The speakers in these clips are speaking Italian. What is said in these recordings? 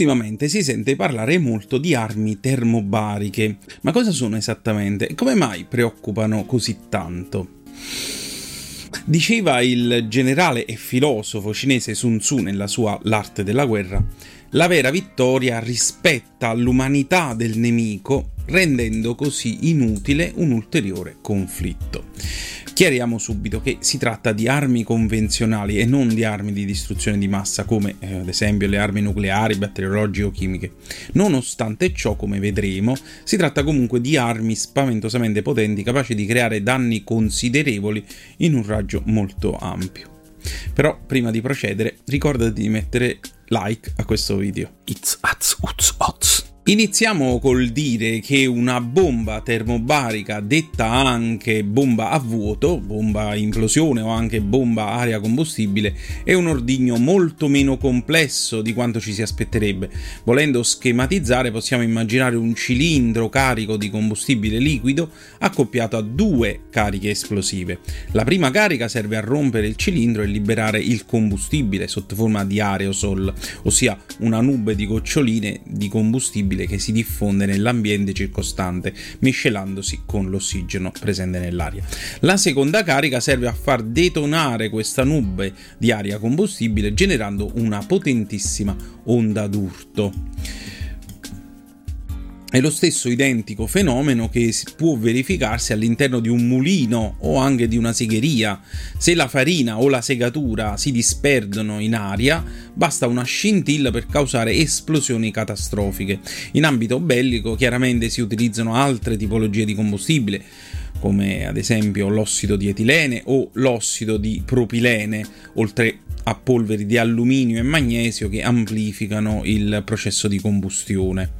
Ultimamente si sente parlare molto di armi termobariche, ma cosa sono esattamente e come mai preoccupano così tanto? Diceva il generale e filosofo cinese Sun Tzu nella sua L'arte della guerra, la vera vittoria rispetta l'umanità del nemico, rendendo così inutile un ulteriore conflitto. Chiariamo subito che si tratta di armi convenzionali e non di armi di distruzione di massa come eh, ad esempio le armi nucleari, batteriologiche o chimiche. Nonostante ciò, come vedremo, si tratta comunque di armi spaventosamente potenti capaci di creare danni considerevoli in un raggio molto ampio. Però prima di procedere ricordati di mettere like a questo video. It's uz, oz. Iniziamo col dire che una bomba termobarica, detta anche bomba a vuoto, bomba a implosione o anche bomba aria combustibile, è un ordigno molto meno complesso di quanto ci si aspetterebbe. Volendo schematizzare, possiamo immaginare un cilindro carico di combustibile liquido accoppiato a due cariche esplosive. La prima carica serve a rompere il cilindro e liberare il combustibile sotto forma di aerosol, ossia una nube di goccioline di combustibile che si diffonde nell'ambiente circostante, miscelandosi con l'ossigeno presente nell'aria. La seconda carica serve a far detonare questa nube di aria combustibile generando una potentissima onda d'urto. È lo stesso identico fenomeno che può verificarsi all'interno di un mulino o anche di una segheria. Se la farina o la segatura si disperdono in aria, basta una scintilla per causare esplosioni catastrofiche. In ambito bellico chiaramente si utilizzano altre tipologie di combustibile, come ad esempio l'ossido di etilene o l'ossido di propilene, oltre a polveri di alluminio e magnesio che amplificano il processo di combustione.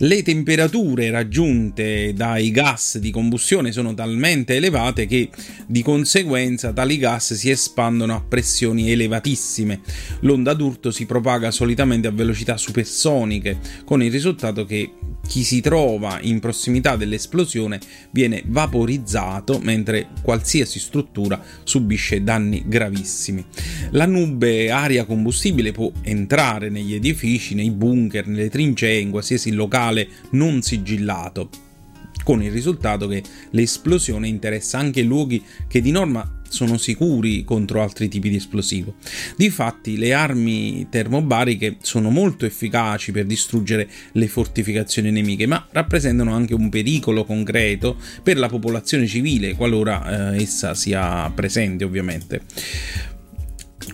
Le temperature raggiunte dai gas di combustione sono talmente elevate che di conseguenza tali gas si espandono a pressioni elevatissime. L'onda d'urto si propaga solitamente a velocità supersoniche, con il risultato che chi si trova in prossimità dell'esplosione viene vaporizzato mentre qualsiasi struttura subisce danni gravissimi. La nube aria combustibile può entrare negli edifici, nei bunker, nelle trincee, in qualsiasi locale non sigillato con il risultato che l'esplosione interessa anche luoghi che di norma sono sicuri contro altri tipi di esplosivo. Difatti le armi termobariche sono molto efficaci per distruggere le fortificazioni nemiche, ma rappresentano anche un pericolo concreto per la popolazione civile qualora eh, essa sia presente ovviamente.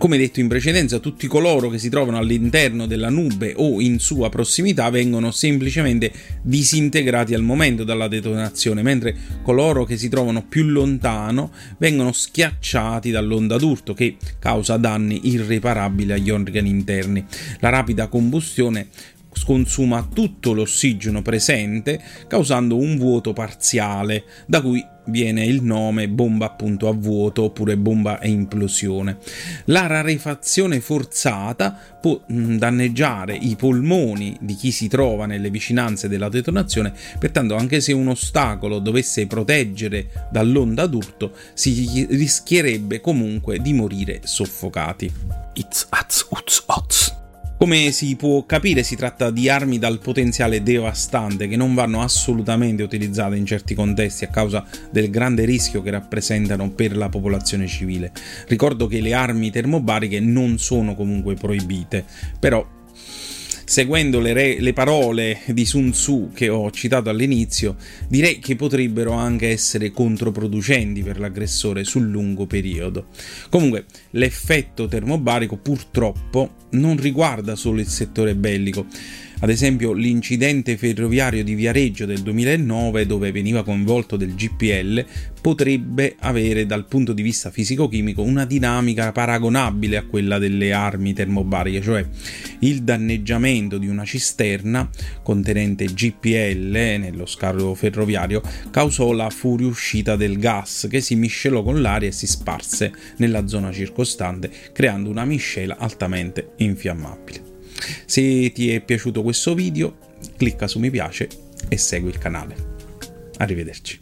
Come detto in precedenza, tutti coloro che si trovano all'interno della nube o in sua prossimità vengono semplicemente disintegrati al momento della detonazione, mentre coloro che si trovano più lontano vengono schiacciati dall'onda d'urto che causa danni irreparabili agli organi interni. La rapida combustione consuma tutto l'ossigeno presente causando un vuoto parziale da cui viene il nome bomba appunto a vuoto oppure bomba a implosione. La rarefazione forzata può mm, danneggiare i polmoni di chi si trova nelle vicinanze della detonazione, pertanto anche se un ostacolo dovesse proteggere dall'onda d'urto si rischierebbe comunque di morire soffocati. It's uz, oz. Come si può capire si tratta di armi dal potenziale devastante che non vanno assolutamente utilizzate in certi contesti a causa del grande rischio che rappresentano per la popolazione civile. Ricordo che le armi termobariche non sono comunque proibite, però seguendo le, re, le, parole di Sun Tzu che ho citato all'inizio, direi che potrebbero anche essere controproducenti per l'aggressore sul lungo periodo. Comunque, l'effetto termobarico purtroppo non riguarda solo il settore bellico. Ad esempio l'incidente ferroviario di Viareggio del 2009 dove veniva coinvolto del GPL potrebbe avere dal punto di vista fisico-chimico una dinamica paragonabile a quella delle armi termobariche, cioè il danneggiamento di una cisterna contenente GPL nello scalo ferroviario causò la fuoriuscita del gas che si miscelò con l'aria e si sparse nella zona circostante creando una miscela altamente infiammabile. Se ti è piaciuto questo video, clicca su mi piace e segui il canale. Arrivederci.